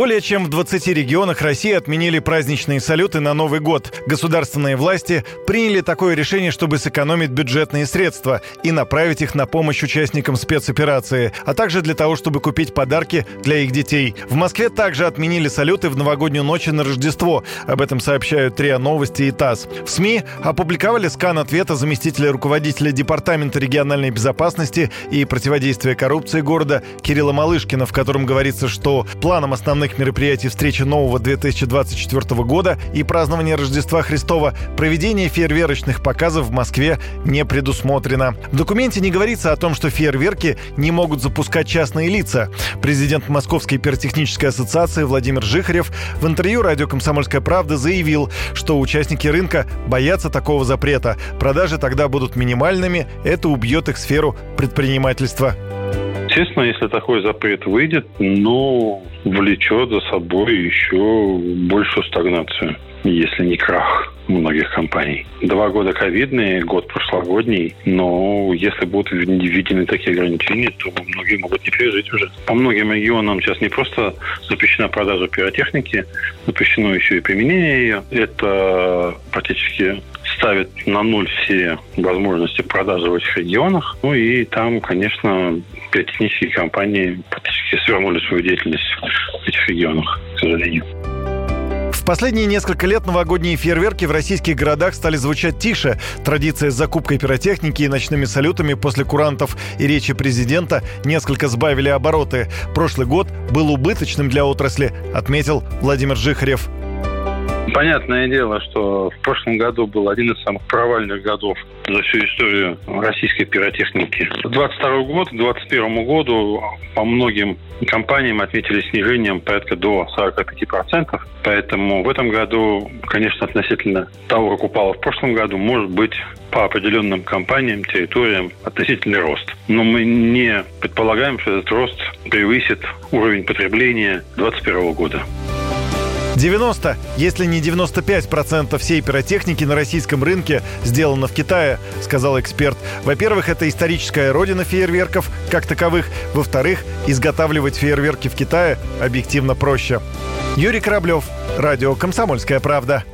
Более чем в 20 регионах России отменили праздничные салюты на Новый год. Государственные власти приняли такое решение, чтобы сэкономить бюджетные средства и направить их на помощь участникам спецоперации, а также для того, чтобы купить подарки для их детей. В Москве также отменили салюты в новогоднюю ночь на Рождество. Об этом сообщают РИА Новости и ТАСС. В СМИ опубликовали скан ответа заместителя руководителя Департамента региональной безопасности и противодействия коррупции города Кирилла Малышкина, в котором говорится, что планом основных основных мероприятий встречи нового 2024 года и празднования Рождества Христова проведение фейерверочных показов в Москве не предусмотрено. В документе не говорится о том, что фейерверки не могут запускать частные лица. Президент Московской пиротехнической ассоциации Владимир Жихарев в интервью радио «Комсомольская правда» заявил, что участники рынка боятся такого запрета. Продажи тогда будут минимальными, это убьет их сферу предпринимательства. Естественно, если такой запрет выйдет, ну, влечет за собой еще большую стагнацию, если не крах многих компаний. Два года ковидные, год прошлогодний, но если будут введены такие ограничения, то многие могут не пережить уже. По многим регионам сейчас не просто запрещена продажа пиротехники, запрещено еще и применение ее. Это практически ставит на ноль все возможности продажи в этих регионах. Ну и там, конечно, пиротехнические компании практически свернули свою деятельность в этих регионах, к сожалению. В последние несколько лет новогодние фейерверки в российских городах стали звучать тише. Традиция с закупкой пиротехники и ночными салютами после курантов и речи президента несколько сбавили обороты. Прошлый год был убыточным для отрасли, отметил Владимир Жихарев. Понятное дело, что в прошлом году был один из самых провальных годов за всю историю российской пиротехники. 22 год, к 2021 году по многим компаниям отметили снижением порядка до 45%. Поэтому в этом году, конечно, относительно того, как упало в прошлом году, может быть по определенным компаниям, территориям относительный рост. Но мы не предполагаем, что этот рост превысит уровень потребления 2021 года. 90, если не 95% всей пиротехники на российском рынке сделано в Китае, сказал эксперт. Во-первых, это историческая родина фейерверков как таковых. Во-вторых, изготавливать фейерверки в Китае объективно проще. Юрий Кораблев, Радио «Комсомольская правда».